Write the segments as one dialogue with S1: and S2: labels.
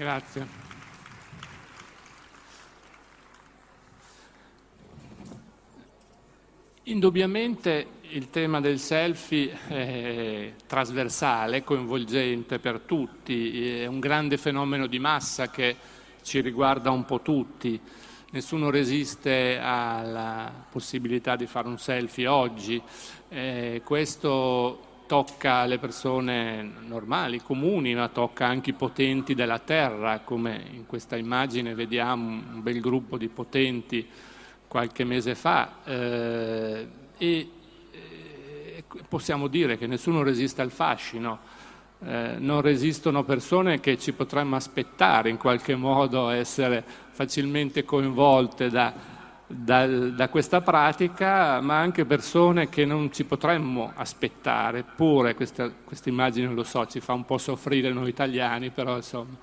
S1: Grazie. Indubbiamente il tema del selfie è trasversale, coinvolgente per tutti, è un grande fenomeno di massa che ci riguarda un po' tutti. Nessuno resiste alla possibilità di fare un selfie oggi. Eh, questo tocca le persone normali, comuni, ma tocca anche i potenti della terra, come in questa immagine vediamo un bel gruppo di potenti qualche mese fa. Eh, e eh, possiamo dire che nessuno resiste al fascino. Eh, non resistono persone che ci potremmo aspettare in qualche modo essere facilmente coinvolte da, da, da questa pratica, ma anche persone che non ci potremmo aspettare, questa, questa immagine, lo so, ci fa un po' soffrire noi italiani, però insomma,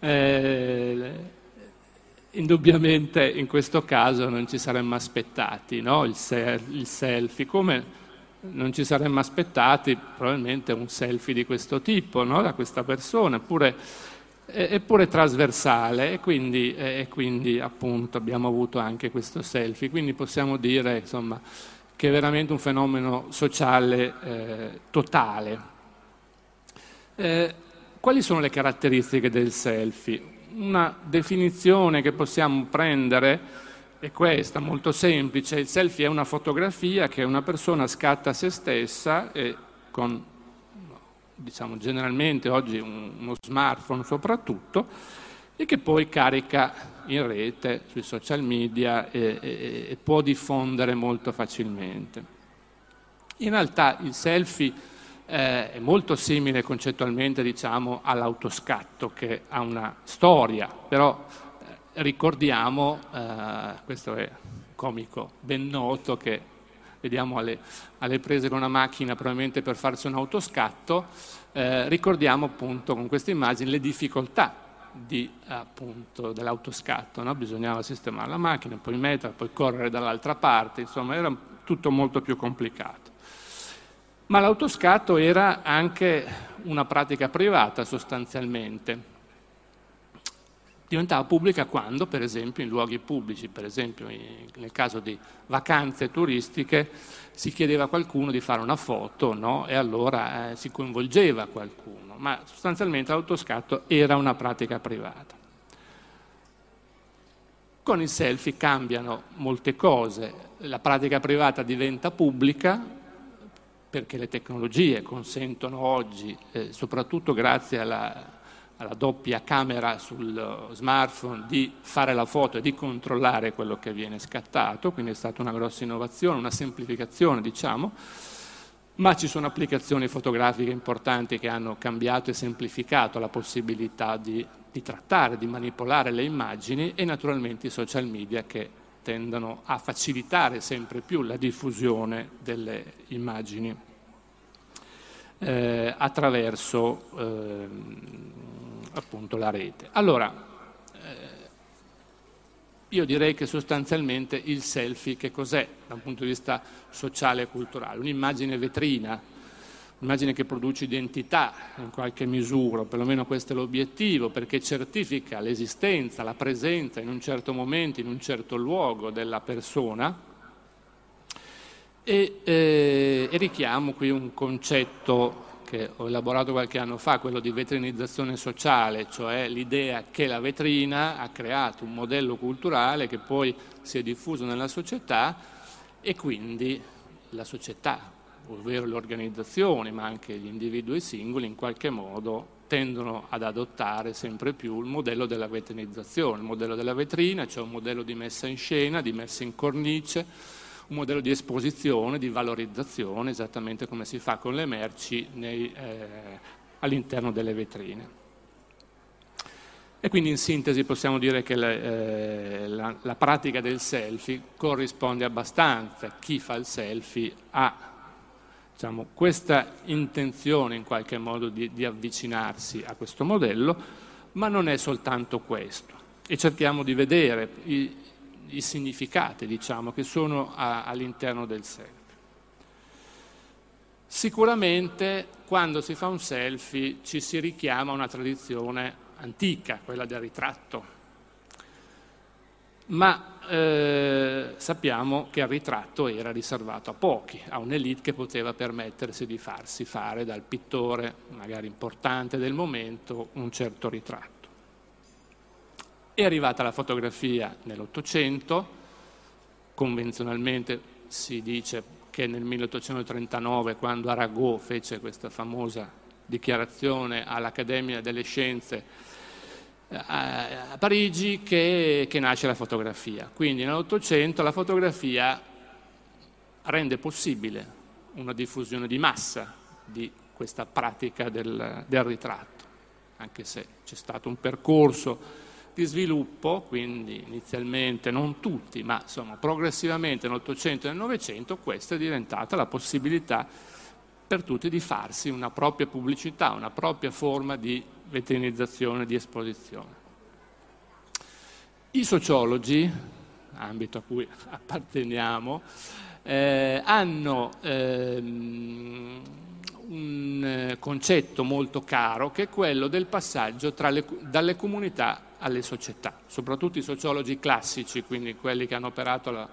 S1: eh, indubbiamente in questo caso non ci saremmo aspettati no? il, se- il selfie, come non ci saremmo aspettati probabilmente un selfie di questo tipo no? da questa persona, eppure eppure trasversale e quindi, e quindi, appunto abbiamo avuto anche questo selfie. Quindi possiamo dire insomma, che è veramente un fenomeno sociale eh, totale. Eh, quali sono le caratteristiche del selfie? Una definizione che possiamo prendere è questa, molto semplice. Il selfie è una fotografia che una persona scatta a se stessa e con diciamo generalmente oggi uno smartphone soprattutto, e che poi carica in rete, sui social media e, e, e può diffondere molto facilmente. In realtà il selfie eh, è molto simile concettualmente diciamo, all'autoscatto che ha una storia, però eh, ricordiamo, eh, questo è comico ben noto, che vediamo alle, alle, prese con una macchina probabilmente per farsi un autoscatto, eh, ricordiamo appunto con queste immagini le difficoltà di, appunto, dell'autoscatto, no? bisognava sistemare la macchina, poi mettere, poi correre dall'altra parte, insomma era tutto molto più complicato. Ma l'autoscatto era anche una pratica privata sostanzialmente, diventava pubblica quando, per esempio, in luoghi pubblici, per esempio nel caso di vacanze turistiche, si chiedeva a qualcuno di fare una foto no? e allora eh, si coinvolgeva qualcuno, ma sostanzialmente l'autoscatto era una pratica privata. Con il selfie cambiano molte cose, la pratica privata diventa pubblica perché le tecnologie consentono oggi, eh, soprattutto grazie alla alla doppia camera sul smartphone di fare la foto e di controllare quello che viene scattato, quindi è stata una grossa innovazione, una semplificazione diciamo, ma ci sono applicazioni fotografiche importanti che hanno cambiato e semplificato la possibilità di, di trattare, di manipolare le immagini e naturalmente i social media che tendono a facilitare sempre più la diffusione delle immagini eh, attraverso eh, appunto la rete. Allora, eh, io direi che sostanzialmente il selfie che cos'è da un punto di vista sociale e culturale? Un'immagine vetrina, un'immagine che produce identità in qualche misura, perlomeno questo è l'obiettivo, perché certifica l'esistenza, la presenza in un certo momento, in un certo luogo della persona. E, eh, e richiamo qui un concetto che ho elaborato qualche anno fa, quello di vetrinizzazione sociale, cioè l'idea che la vetrina ha creato un modello culturale che poi si è diffuso nella società e quindi la società, ovvero le organizzazioni, ma anche gli individui singoli, in qualche modo tendono ad adottare sempre più il modello della vetrinizzazione, il modello della vetrina, cioè un modello di messa in scena, di messa in cornice, un modello di esposizione, di valorizzazione, esattamente come si fa con le merci nei, eh, all'interno delle vetrine. E quindi in sintesi possiamo dire che le, eh, la, la, pratica del selfie corrisponde abbastanza. Chi fa il selfie ha diciamo, questa intenzione in qualche modo di, di avvicinarsi a questo modello, ma non è soltanto questo. E cerchiamo di vedere i, i significati diciamo, che sono all'interno del selfie. Sicuramente quando si fa un selfie ci si richiama a una tradizione antica, quella del ritratto, ma eh, sappiamo che il ritratto era riservato a pochi, a un'elite che poteva permettersi di farsi fare dal pittore, magari importante del momento, un certo ritratto. È arrivata la fotografia nell'Ottocento, convenzionalmente si dice che nel 1839, quando Arago fece questa famosa dichiarazione all'Accademia delle Scienze eh, a Parigi, che, che nasce la fotografia. Quindi nell'Ottocento la fotografia rende possibile una diffusione di massa di questa pratica del, del ritratto, anche se c'è stato un percorso di sviluppo, quindi inizialmente non tutti, ma insomma progressivamente nell'Ottocento e nel Novecento questa è diventata la possibilità per tutti di farsi una propria pubblicità, una propria forma di veterinizzazione, di esposizione. I sociologi, ambito a cui apparteniamo, eh, hanno ehm, un eh, concetto molto caro che è quello del passaggio le, dalle comunità alle società, soprattutto i sociologi classici, quindi quelli che hanno operato la,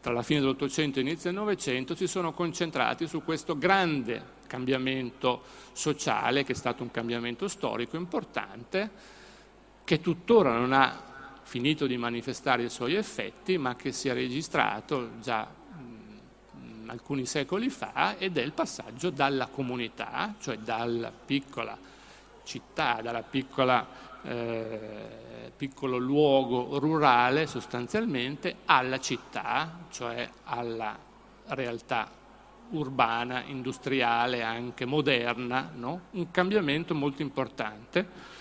S1: tra la fine dell'Ottocento e l'inizio del Novecento, si sono concentrati su questo grande cambiamento sociale, che è stato un cambiamento storico importante, che tuttora non ha finito di manifestare i suoi effetti, ma che si è registrato già alcuni secoli fa ed è il passaggio dalla comunità, cioè dalla piccola città, dalla piccola, eh, piccolo luogo rurale sostanzialmente, alla città, cioè alla realtà urbana, industriale, anche moderna, no? un cambiamento molto importante.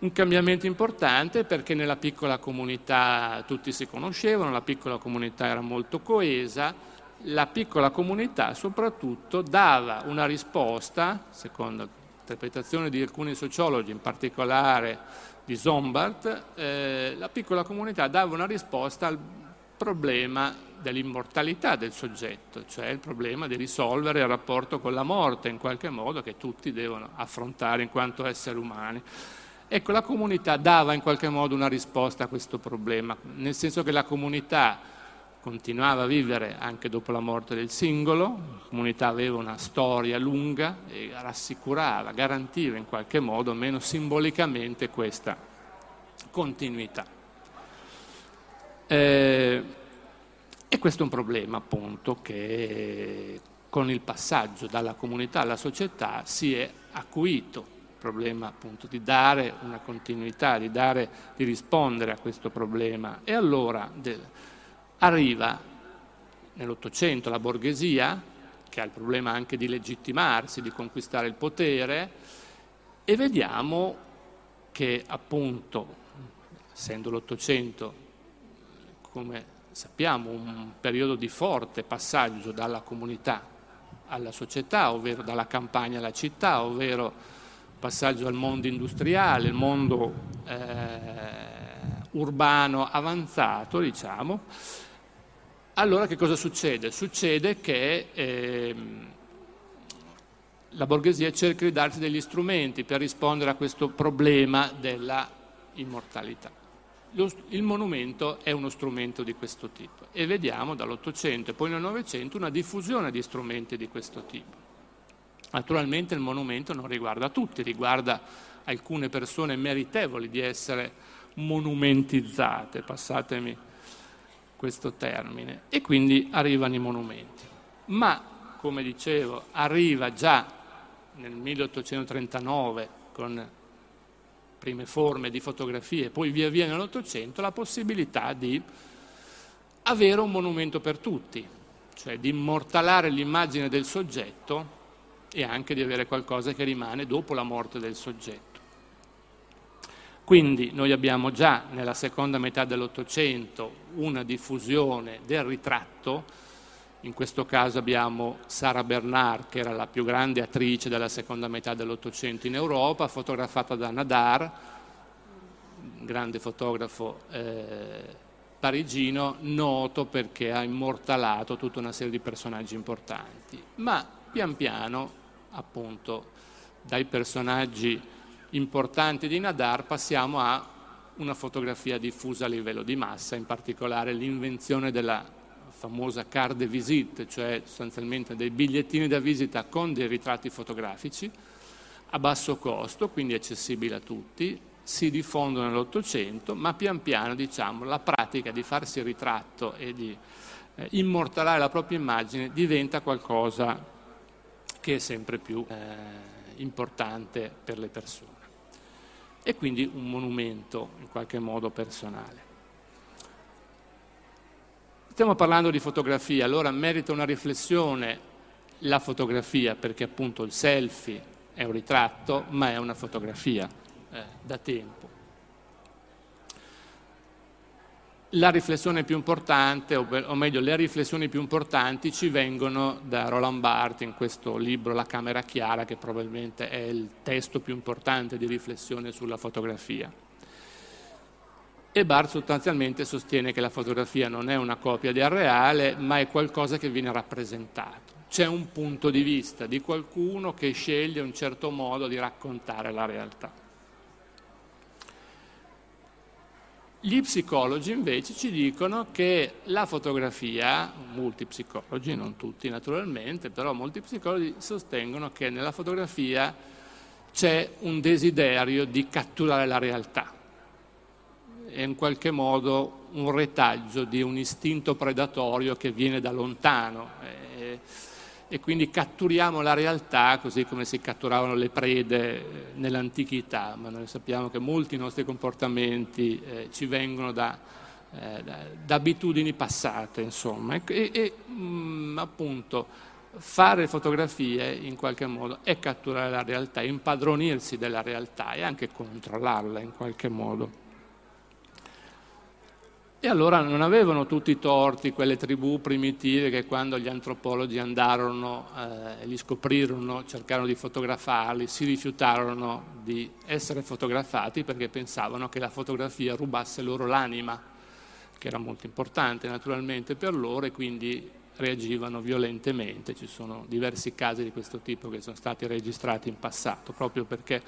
S1: Un cambiamento importante perché nella piccola comunità tutti si conoscevano, la piccola comunità era molto coesa, la piccola comunità soprattutto dava una risposta, secondo l'interpretazione di alcuni sociologi, in particolare di Zombart, eh, la piccola comunità dava una risposta al problema dell'immortalità del soggetto, cioè il problema di risolvere il rapporto con la morte in qualche modo che tutti devono affrontare in quanto esseri umani. Ecco, la comunità dava in qualche modo una risposta a questo problema, nel senso che la comunità continuava a vivere anche dopo la morte del singolo, la comunità aveva una storia lunga e rassicurava, garantiva in qualche modo, almeno simbolicamente, questa continuità. Eh, e questo è un problema appunto che con il passaggio dalla comunità alla società si è acuito, il problema appunto di dare una continuità, di, dare, di rispondere a questo problema. E allora del, Arriva nell'Ottocento la borghesia, che ha il problema anche di legittimarsi, di conquistare il potere, e vediamo che appunto, essendo l'Ottocento, come sappiamo, un periodo di forte passaggio dalla comunità alla società, ovvero dalla campagna alla città, ovvero passaggio al mondo industriale, il mondo eh, urbano avanzato, diciamo, allora che cosa succede? Succede che ehm, la borghesia cerca di darsi degli strumenti per rispondere a questo problema della immortalità. Lo, il monumento è uno strumento di questo tipo e vediamo dall'Ottocento e poi nel Novecento una diffusione di strumenti di questo tipo. Naturalmente il monumento non riguarda tutti, riguarda alcune persone meritevoli di essere monumentizzate, passatemi questo termine, e quindi arrivano i monumenti. Ma, come dicevo, arriva già nel 1839 con prime forme di fotografie, poi via via nell'Ottocento, la possibilità di avere un monumento per tutti, cioè di immortalare l'immagine del soggetto e anche di avere qualcosa che rimane dopo la morte del soggetto. Quindi noi abbiamo già nella seconda metà dell'Ottocento una diffusione del ritratto, in questo caso abbiamo Sara Bernard, che era la più grande attrice della seconda metà dell'Ottocento in Europa, fotografata da Nadar, grande fotografo eh, parigino, noto perché ha immortalato tutta una serie di personaggi importanti. Ma pian piano, appunto, dai personaggi importanti di Nadar passiamo a una fotografia diffusa a livello di massa, in particolare l'invenzione della famosa card de visite, cioè sostanzialmente dei bigliettini da visita con dei ritratti fotografici a basso costo, quindi accessibili a tutti, si diffondono nell'Ottocento, ma pian piano diciamo, la pratica di farsi ritratto e di eh, immortalare la propria immagine diventa qualcosa che è sempre più eh, importante per le persone e quindi un monumento in qualche modo personale. Stiamo parlando di fotografia, allora merita una riflessione la fotografia, perché appunto il selfie è un ritratto, ma è una fotografia eh, da tempo. La riflessione più importante, o meglio le riflessioni più importanti, ci vengono da Roland Barthes in questo libro La Camera Chiara, che probabilmente è il testo più importante di riflessione sulla fotografia. E Barthes sostanzialmente sostiene che la fotografia non è una copia del reale, ma è qualcosa che viene rappresentato. C'è un punto di vista di qualcuno che sceglie un certo modo di raccontare la realtà. Gli psicologi invece ci dicono che la fotografia, molti psicologi, non tutti naturalmente, però molti psicologi sostengono che nella fotografia c'è un desiderio di catturare la realtà. È in qualche modo un retaggio di un istinto predatorio che viene da lontano. Eh, e quindi catturiamo la realtà così come si catturavano le prede eh, nell'antichità, ma noi sappiamo che molti nostri comportamenti eh, ci vengono da, eh, da, da, abitudini passate, insomma, e, e mh, mm, appunto fare fotografie in qualche modo è catturare la realtà, impadronirsi della realtà e anche controllarla in qualche modo. E allora non avevano tutti i torti quelle tribù primitive che quando gli antropologi andarono e eh, li scoprirono, cercarono di fotografarli, si rifiutarono di essere fotografati perché pensavano che la fotografia rubasse loro l'anima, che era molto importante naturalmente per loro e quindi reagivano violentemente. Ci sono diversi casi di questo tipo che sono stati registrati in passato, proprio perché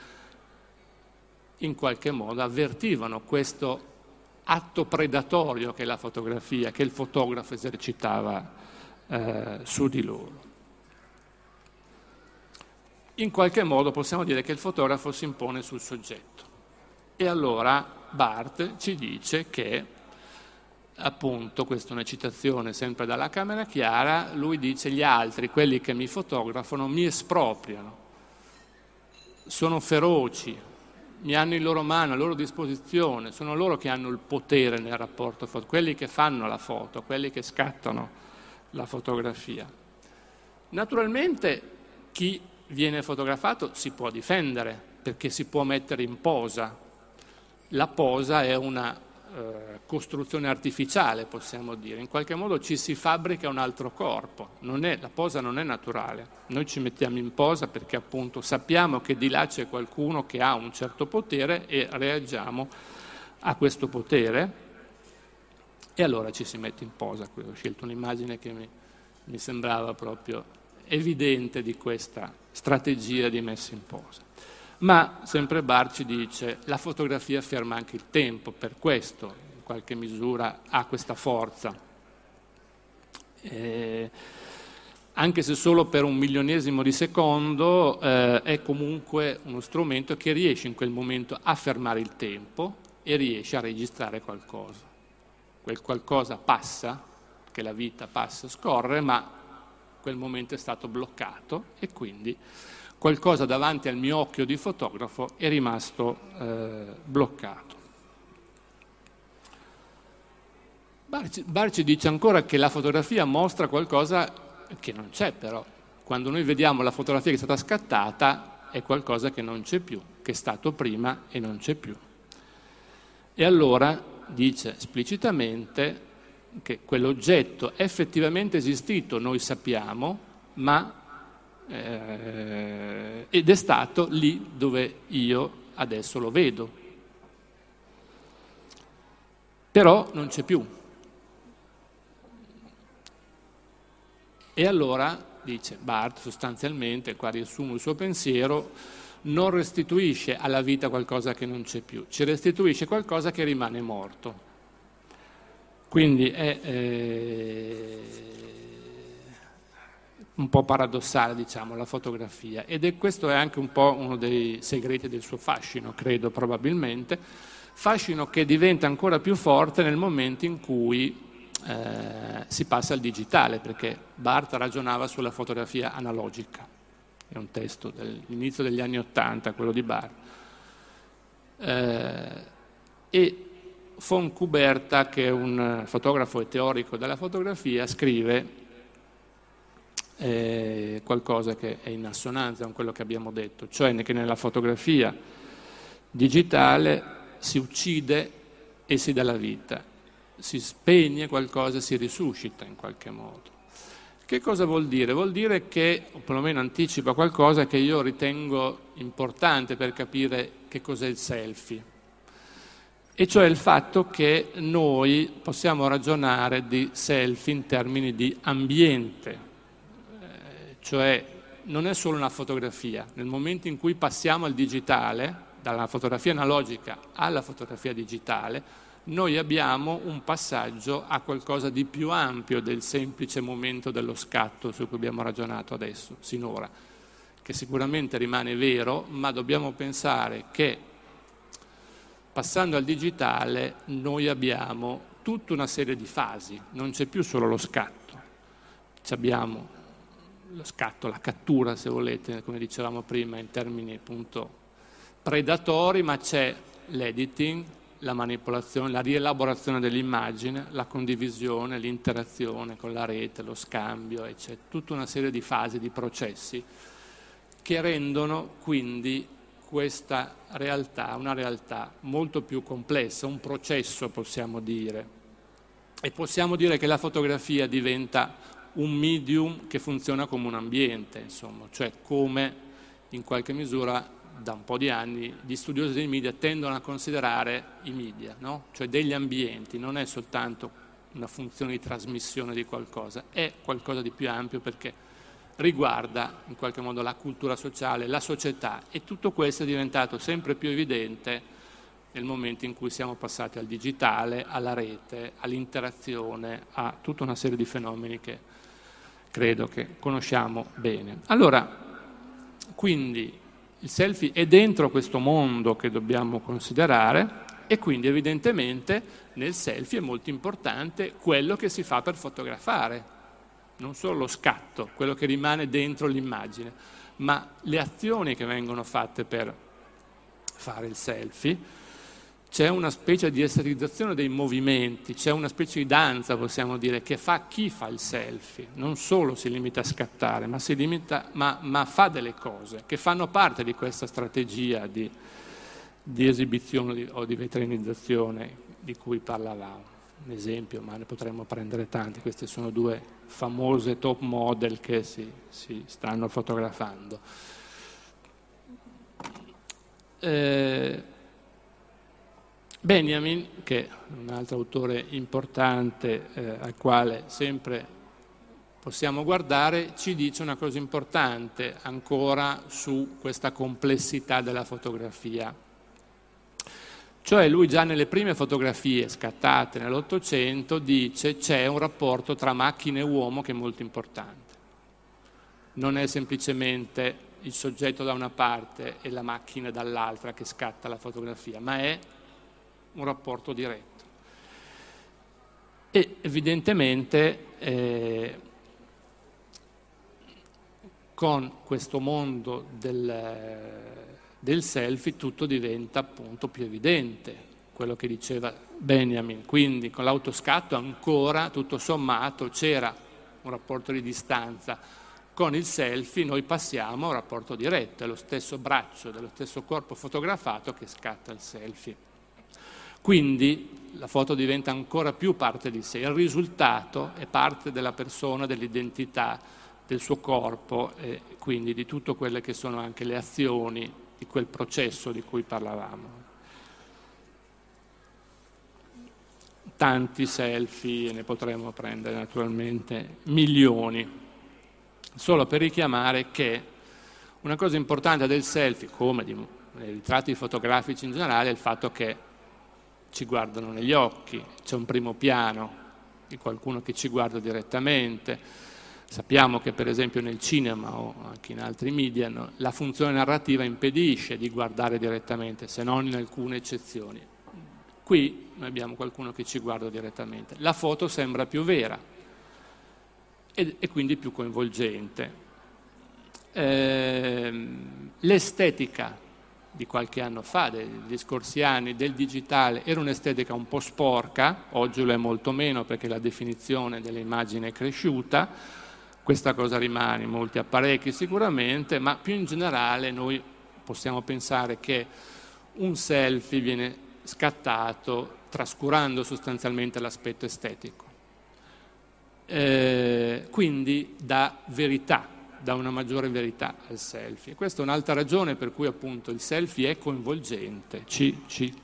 S1: in qualche modo avvertivano questo atto predatorio che la fotografia, che il fotografo esercitava eh, su di loro. In qualche modo possiamo dire che il fotografo si impone sul soggetto. E allora Barth ci dice che, appunto, questa è una citazione sempre dalla Camera Chiara, lui dice gli altri, quelli che mi fotografano, mi espropriano, sono feroci, mi hanno in loro mano, a loro disposizione, sono loro che hanno il potere nel rapporto quelli che fanno la foto, quelli che scattano la fotografia. Naturalmente chi viene fotografato si può difendere perché si può mettere in posa. La posa è una eh, costruzione artificiale, possiamo dire. In qualche modo ci si fabbrica un altro corpo. È, la posa non è naturale. Noi ci mettiamo in posa perché appunto sappiamo che di là c'è qualcuno che ha un certo potere e reagiamo a questo potere e allora ci si mette in posa. Ho scelto un'immagine che mi, mi sembrava proprio evidente di questa strategia di messa in posa. Ma sempre Bar ci dice la fotografia ferma anche il tempo, per questo in qualche misura ha questa forza. Eh, anche se solo per un milionesimo di secondo, eh, è comunque uno strumento che riesce in quel momento a fermare il tempo e riesce a registrare qualcosa. Quel qualcosa passa, che la vita passa, scorre, ma quel momento è stato bloccato e quindi qualcosa davanti al mio occhio di fotografo è rimasto eh, bloccato. Barci, Barci dice ancora che la fotografia mostra qualcosa che non c'è però. Quando noi vediamo la fotografia che è stata scattata è qualcosa che non c'è più, che è stato prima e non c'è più. E allora dice esplicitamente che quell'oggetto è effettivamente esistito, noi sappiamo, ma eh, ed è stato lì dove io adesso lo vedo. Però non c'è più. E allora dice Barth sostanzialmente, qua riassumo il suo pensiero, non restituisce alla vita qualcosa che non c'è più, ci restituisce qualcosa che rimane morto. Quindi è eh, un po' paradossale, diciamo, la fotografia. Ed è, questo è anche un po' uno dei segreti del suo fascino, credo probabilmente, fascino che diventa ancora più forte nel momento in cui eh, si passa al digitale, perché Barth ragionava sulla fotografia analogica, è un testo dell'inizio degli anni Ottanta, quello di Barth. Eh, e von Kuberta, che è un fotografo e teorico della fotografia, scrive eh, qualcosa che è in assonanza con quello che abbiamo detto, cioè che nella fotografia digitale si uccide e si dà la vita, si spegne qualcosa, si risuscita in qualche modo. Che cosa vuol dire? Vuol dire che, o perlomeno anticipa qualcosa che io ritengo importante per capire che cos'è il selfie e cioè il fatto che noi possiamo ragionare di selfie in termini di ambiente, cioè non è solo una fotografia, nel momento in cui passiamo al digitale, dalla fotografia analogica alla fotografia digitale, noi abbiamo un passaggio a qualcosa di più ampio del semplice momento dello scatto su cui abbiamo ragionato adesso, sinora, che sicuramente rimane vero, ma dobbiamo pensare che Passando al digitale noi abbiamo tutta una serie di fasi, non c'è più solo lo scatto, abbiamo lo scatto, la cattura se volete, come dicevamo prima in termini appunto predatori, ma c'è l'editing, la manipolazione, la rielaborazione dell'immagine, la condivisione, l'interazione con la rete, lo scambio, e c'è tutta una serie di fasi, di processi che rendono quindi questa realtà, una realtà molto più complessa, un processo possiamo dire. E possiamo dire che la fotografia diventa un medium che funziona come un ambiente, insomma, cioè come in qualche misura da un po' di anni gli studiosi dei media tendono a considerare i media, no? cioè degli ambienti, non è soltanto una funzione di trasmissione di qualcosa, è qualcosa di più ampio perché riguarda in qualche modo la cultura sociale, la società e tutto questo è diventato sempre più evidente nel momento in cui siamo passati al digitale, alla rete, all'interazione, a tutta una serie di fenomeni che credo che conosciamo bene. Allora, quindi il selfie è dentro questo mondo che dobbiamo considerare e quindi evidentemente nel selfie è molto importante quello che si fa per fotografare, non solo lo scatto, quello che rimane dentro l'immagine, ma le azioni che vengono fatte per fare il selfie. C'è una specie di esterilizzazione dei movimenti, c'è una specie di danza, possiamo dire, che fa chi fa il selfie. Non solo si limita a scattare, ma, limita, ma, ma fa delle cose che fanno parte di questa strategia di, di esibizione o di veterinizzazione di cui parlavamo un esempio, ma ne potremmo prendere tanti. Queste sono due famose top model che si, si stanno fotografando. Eh, Benjamin, che è un altro autore importante eh, al quale sempre possiamo guardare, ci dice una cosa importante ancora su questa complessità della fotografia. Cioè lui già nelle prime fotografie scattate nell'Ottocento dice c'è un rapporto tra macchina e uomo che è molto importante. Non è semplicemente il soggetto da una parte e la macchina dall'altra che scatta la fotografia, ma è un rapporto diretto. E evidentemente eh, con questo mondo del del selfie tutto diventa appunto più evidente, quello che diceva Benjamin. Quindi con l'autoscatto ancora, tutto sommato, c'era un rapporto di distanza. Con il selfie noi passiamo a un rapporto diretto, è lo stesso braccio dello stesso corpo fotografato che scatta il selfie. Quindi la foto diventa ancora più parte di sé, il risultato è parte della persona, dell'identità, del suo corpo e quindi di tutte quelle che sono anche le azioni di quel processo di cui parlavamo. Tanti selfie, ne potremmo prendere naturalmente milioni. solo per richiamare che una cosa importante del selfie, come nei ritratti fotografici in generale, è il fatto che ci guardano negli occhi, c'è un primo piano di qualcuno che ci guarda direttamente. Sappiamo che per esempio nel cinema o anche in altri media no, la funzione narrativa impedisce di guardare direttamente, se non in alcune eccezioni. Qui noi abbiamo qualcuno che ci guarda direttamente. La foto sembra più vera e, e quindi più coinvolgente. Eh, l'estetica di qualche anno fa, degli scorsi anni, del digitale, era un'estetica un po' sporca, oggi lo è molto meno perché la definizione dell'immagine è cresciuta, questa cosa rimane in molti apparecchi sicuramente, ma più in generale noi possiamo pensare che un selfie viene scattato trascurando sostanzialmente l'aspetto estetico. Eh, quindi dà verità dà una maggiore verità al selfie. Questa è un'altra ragione per cui appunto il selfie è coinvolgente, ci, ci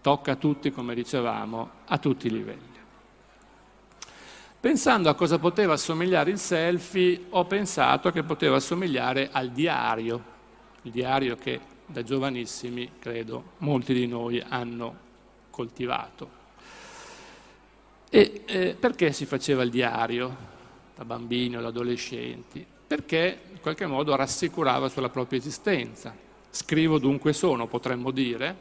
S1: tocca a tutti, come dicevamo, a tutti i livelli. Pensando a cosa poteva assomigliare il selfie, ho pensato che poteva assomigliare al diario, il diario che da giovanissimi, credo, molti di noi hanno coltivato. E eh, perché si faceva il diario da bambini o da adolescenti? Perché in qualche modo rassicurava sulla propria esistenza. Scrivo dunque sono, potremmo dire,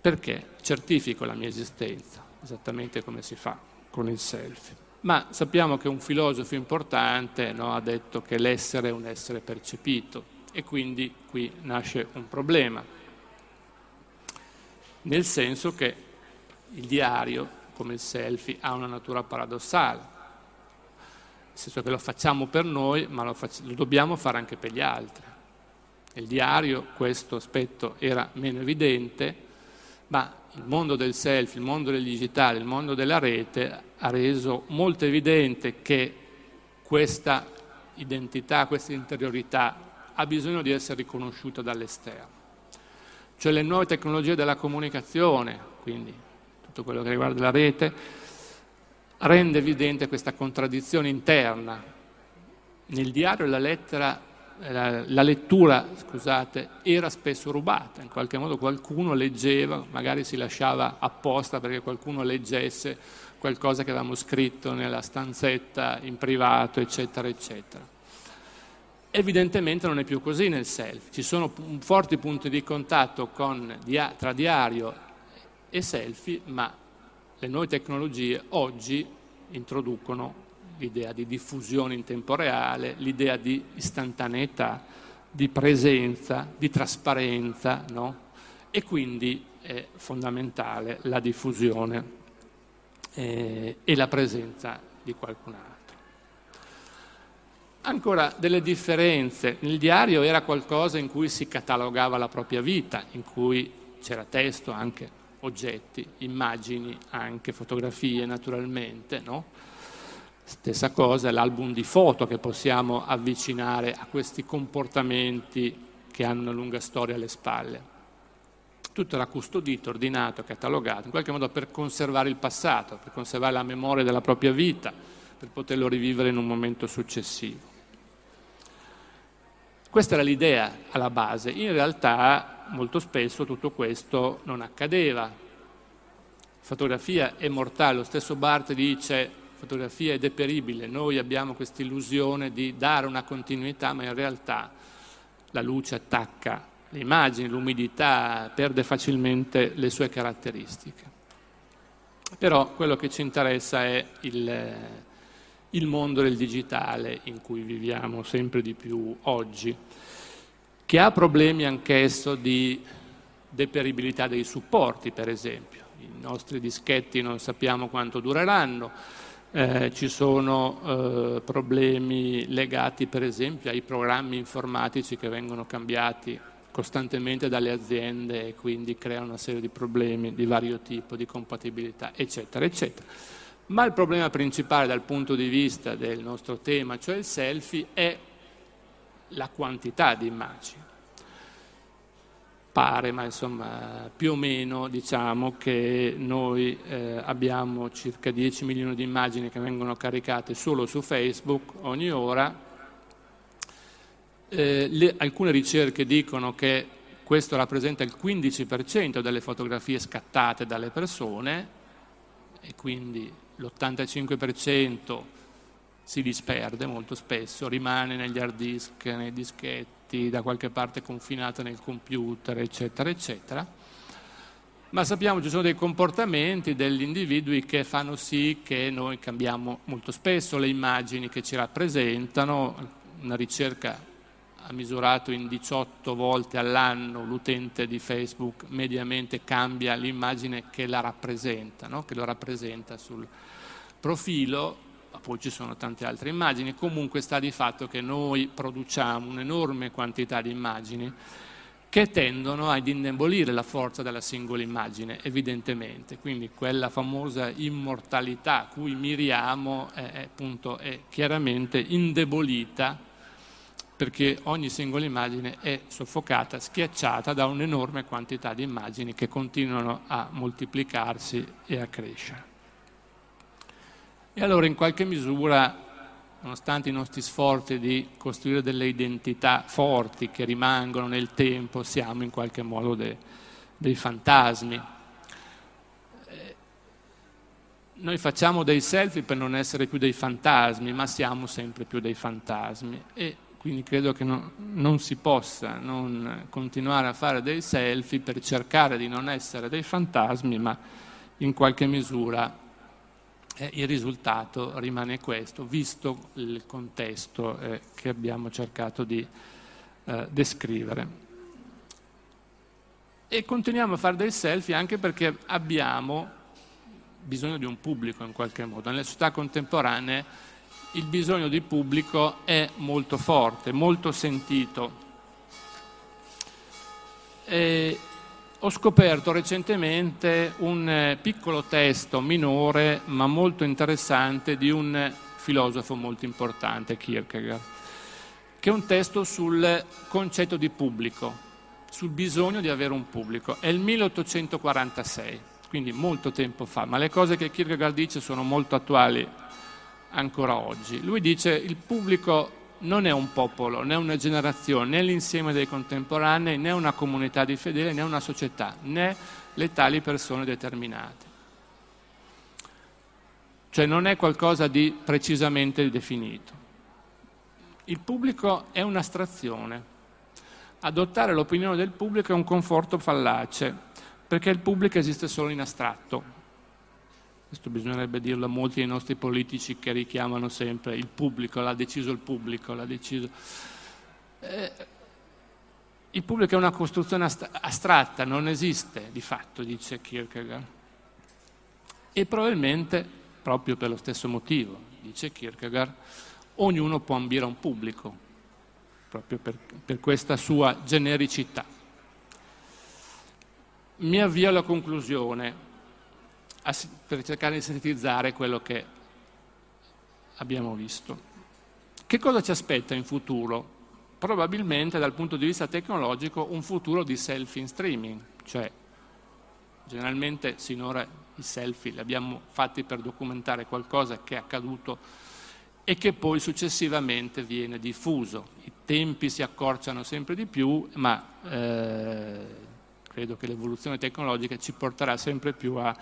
S1: perché certifico la mia esistenza, esattamente come si fa con il selfie. Ma sappiamo che un filosofo importante no, ha detto che l'essere è un essere percepito e quindi qui nasce un problema, nel senso che il diario, come il selfie, ha una natura paradossale nel senso che lo facciamo per noi, ma lo, facciamo, lo dobbiamo fare anche per gli altri. Nel diario questo aspetto era meno evidente, ma il mondo del selfie, il mondo del digitale, il mondo della rete ha reso molto evidente che questa identità, questa interiorità ha bisogno di essere riconosciuta dall'esterno. Cioè le nuove tecnologie della comunicazione, quindi tutto quello che riguarda la rete, rende evidente questa contraddizione interna. Nel diario la, lettera, la, la lettura scusate, era spesso rubata, in qualche modo qualcuno leggeva, magari si lasciava apposta perché qualcuno leggesse qualcosa che avevamo scritto nella stanzetta in privato, eccetera, eccetera. Evidentemente non è più così nel selfie, ci sono forti punti di contatto con, tra diario e selfie, ma le nuove tecnologie oggi introducono l'idea di diffusione in tempo reale, l'idea di istantaneità, di presenza, di trasparenza, no? e quindi è fondamentale la diffusione eh, e la presenza di qualcun altro. Ancora delle differenze. Nel diario era qualcosa in cui si catalogava la propria vita, in cui c'era testo anche oggetti, immagini, anche fotografie naturalmente, no? Stessa cosa è l'album di foto che possiamo avvicinare a questi comportamenti che hanno una lunga storia alle spalle. Tutto era custodito, ordinato, catalogato, in qualche modo per conservare il passato, per conservare la memoria della propria vita, per poterlo rivivere in un momento successivo. Questa era l'idea alla base. In realtà molto spesso tutto questo non accadeva. Fotografia è mortale, lo stesso Barth dice fotografia è deperibile, noi abbiamo questa illusione di dare una continuità, ma in realtà la luce attacca le immagini, l'umidità, perde facilmente le sue caratteristiche. Però quello che ci interessa è il, il mondo del digitale in cui viviamo sempre di più oggi, che ha problemi anch'esso di deperibilità dei supporti, per esempio. I nostri dischetti non sappiamo quanto dureranno, eh, ci sono eh, problemi legati per esempio ai programmi informatici che vengono cambiati costantemente dalle aziende e quindi creano una serie di problemi di vario tipo, di compatibilità, eccetera, eccetera. Ma il problema principale dal punto di vista del nostro tema, cioè il selfie, è la quantità di immagini. pare, ma insomma più o meno diciamo che noi eh, abbiamo circa 10 milioni di immagini che vengono caricate solo su Facebook ogni ora. Eh, le, alcune ricerche dicono che questo rappresenta il 15% delle fotografie scattate dalle persone e quindi l'85% si disperde molto spesso, rimane negli hard disk, nei dischetti, da qualche parte confinata nel computer, eccetera, eccetera. Ma sappiamo che ci sono dei comportamenti degli individui che fanno sì che noi cambiamo molto spesso le immagini che ci rappresentano. Una ricerca ha misurato in 18 volte all'anno l'utente di Facebook mediamente cambia l'immagine che la rappresenta, no? che lo rappresenta sul profilo ma poi ci sono tante altre immagini, comunque sta di fatto che noi produciamo un'enorme quantità di immagini che tendono ad indebolire la forza della singola immagine, evidentemente. Quindi quella famosa immortalità a cui miriamo è, appunto, è chiaramente indebolita perché ogni singola immagine è soffocata, schiacciata da un'enorme quantità di immagini che continuano a moltiplicarsi e a crescere. E allora in qualche misura, nonostante i nostri sforzi di costruire delle identità forti che rimangono nel tempo, siamo in qualche modo de, dei fantasmi. Eh, noi facciamo dei selfie per non essere più dei fantasmi, ma siamo sempre più dei fantasmi. E quindi credo che no, non si possa non continuare a fare dei selfie per cercare di non essere dei fantasmi, ma in qualche misura eh, il risultato rimane questo, visto il contesto eh, che abbiamo cercato di eh, descrivere. E continuiamo a fare dei selfie anche perché abbiamo bisogno di un pubblico in qualche modo. Nelle società contemporanee il bisogno di pubblico è molto forte, molto sentito. E ho scoperto recentemente un eh, piccolo testo minore ma molto interessante di un filosofo molto importante, Kierkegaard, che è un testo sul concetto di pubblico, sul bisogno di avere un pubblico. È il 1846, quindi molto tempo fa, ma le cose che Kierkegaard dice sono molto attuali ancora oggi. Lui dice il pubblico non è un popolo, né una generazione, né l'insieme dei contemporanei, né una comunità di fedeli, né una società, né le tali persone determinate. Cioè non è qualcosa di precisamente definito. Il pubblico è un'astrazione. Adottare l'opinione del pubblico è un conforto fallace, perché il pubblico esiste solo in astratto, questo bisognerebbe dirlo a molti dei nostri politici che richiamano sempre il pubblico, l'ha deciso il pubblico, l'ha deciso. Eh, il pubblico è una costruzione astratta, non esiste di fatto, dice Kierkegaard. E probabilmente, proprio per lo stesso motivo, dice Kierkegaard, ognuno può ambire a un pubblico, proprio per, per questa sua genericità. Mi avvio alla conclusione per cercare di sintetizzare quello che abbiamo visto. Che cosa ci aspetta in futuro? Probabilmente dal punto di vista tecnologico un futuro di selfie in streaming, cioè generalmente sinora i selfie li abbiamo fatti per documentare qualcosa che è accaduto e che poi successivamente viene diffuso. I tempi si accorciano sempre di più, ma eh, credo che l'evoluzione tecnologica ci porterà sempre più a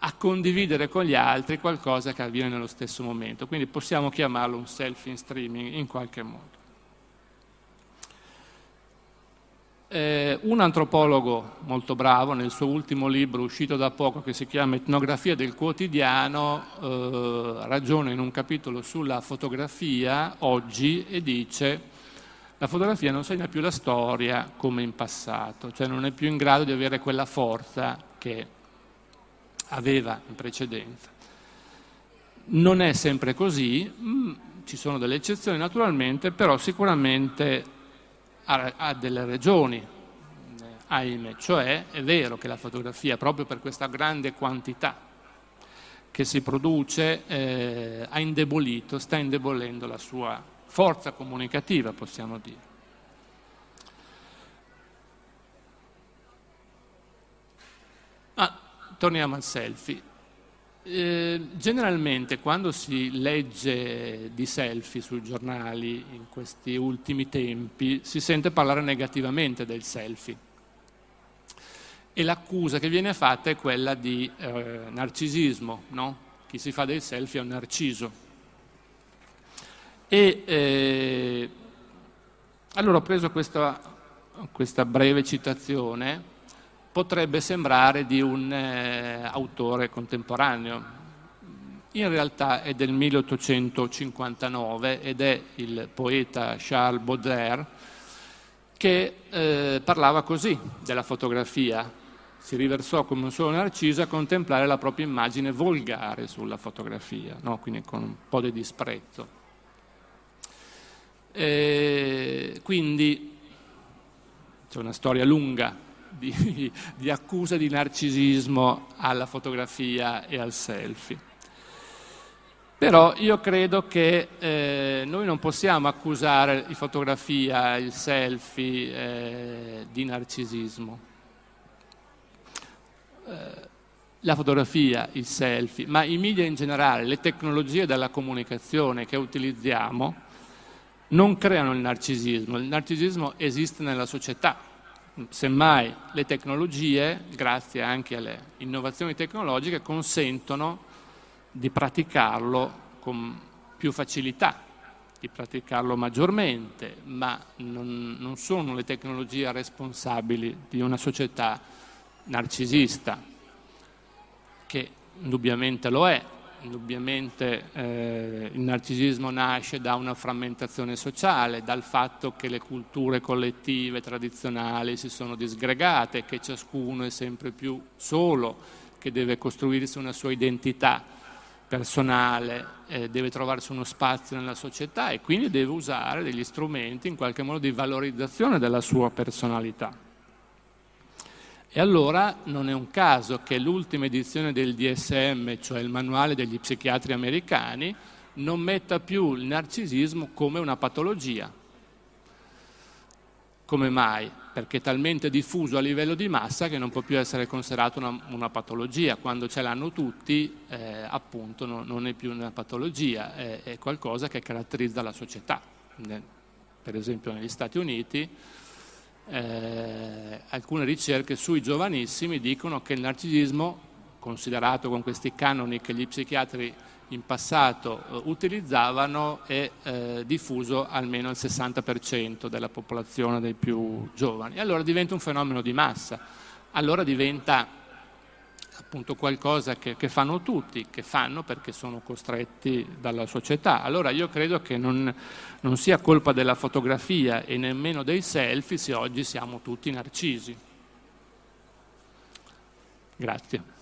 S1: a condividere con gli altri qualcosa che avviene nello stesso momento. Quindi possiamo chiamarlo un selfie in streaming in qualche modo. Eh, un antropologo molto bravo, nel suo ultimo libro uscito da poco, che si chiama Etnografia del quotidiano, eh, ragiona in un capitolo sulla fotografia oggi e dice la fotografia non segna più la storia come in passato, cioè non è più in grado di avere quella forza che aveva in precedenza. Non è sempre così, mm, ci sono delle eccezioni naturalmente, però sicuramente ha, delle ragioni, ahimè, cioè è vero che la fotografia, proprio per questa grande quantità che si produce, eh, ha indebolito, sta indebolendo la sua forza comunicativa, possiamo dire. Torniamo al selfie. Eh, generalmente quando si legge di selfie sui giornali in questi ultimi tempi si sente parlare negativamente del selfie e l'accusa che viene fatta è quella di eh, narcisismo, no? chi si fa dei selfie è un narciso. E eh, allora ho preso questa, questa breve citazione potrebbe sembrare di un eh, autore contemporaneo. In realtà è del 1859 ed è il poeta Charles Baudelaire che eh, parlava così della fotografia. Si riversò come un solo narciso a contemplare la propria immagine volgare sulla fotografia, no? quindi con un po' di disprezzo. E quindi c'è una storia lunga di, di accusa di narcisismo alla fotografia e al selfie. Però io credo che eh, noi non possiamo accusare la fotografia, il selfie eh, di narcisismo. Eh, la fotografia, il selfie, ma i media in generale, le tecnologie della comunicazione che utilizziamo non creano il narcisismo. Il narcisismo esiste nella società, semmai le tecnologie, grazie anche alle innovazioni tecnologiche, consentono di praticarlo con più facilità, di praticarlo maggiormente, ma non, non sono le tecnologie responsabili di una società narcisista, che indubbiamente lo è, Indubbiamente eh, il narcisismo nasce da una frammentazione sociale, dal fatto che le culture collettive tradizionali si sono disgregate, che ciascuno è sempre più solo, che deve costruirsi una sua identità personale, eh, deve trovarsi uno spazio nella società e quindi deve usare degli strumenti in qualche modo di valorizzazione della sua personalità. E allora non è un caso che l'ultima edizione del DSM, cioè il manuale degli psichiatri americani, non metta più il narcisismo come una patologia. Come mai? Perché è talmente diffuso a livello di massa che non può più essere considerato una, una patologia. Quando ce l'hanno tutti, eh, appunto, no, non è più una patologia, è, è qualcosa che caratterizza la società. Per esempio negli Stati Uniti eh, alcune ricerche sui giovanissimi dicono che il narcisismo, considerato con questi canoni che gli psichiatri in passato eh, utilizzavano, è eh, diffuso almeno il 60% della popolazione dei più giovani. Allora diventa un fenomeno di massa, allora diventa appunto qualcosa che, che, fanno tutti, che fanno perché sono costretti dalla società. Allora io credo che non, non sia colpa della fotografia e nemmeno dei selfie se oggi siamo tutti narcisi. Grazie.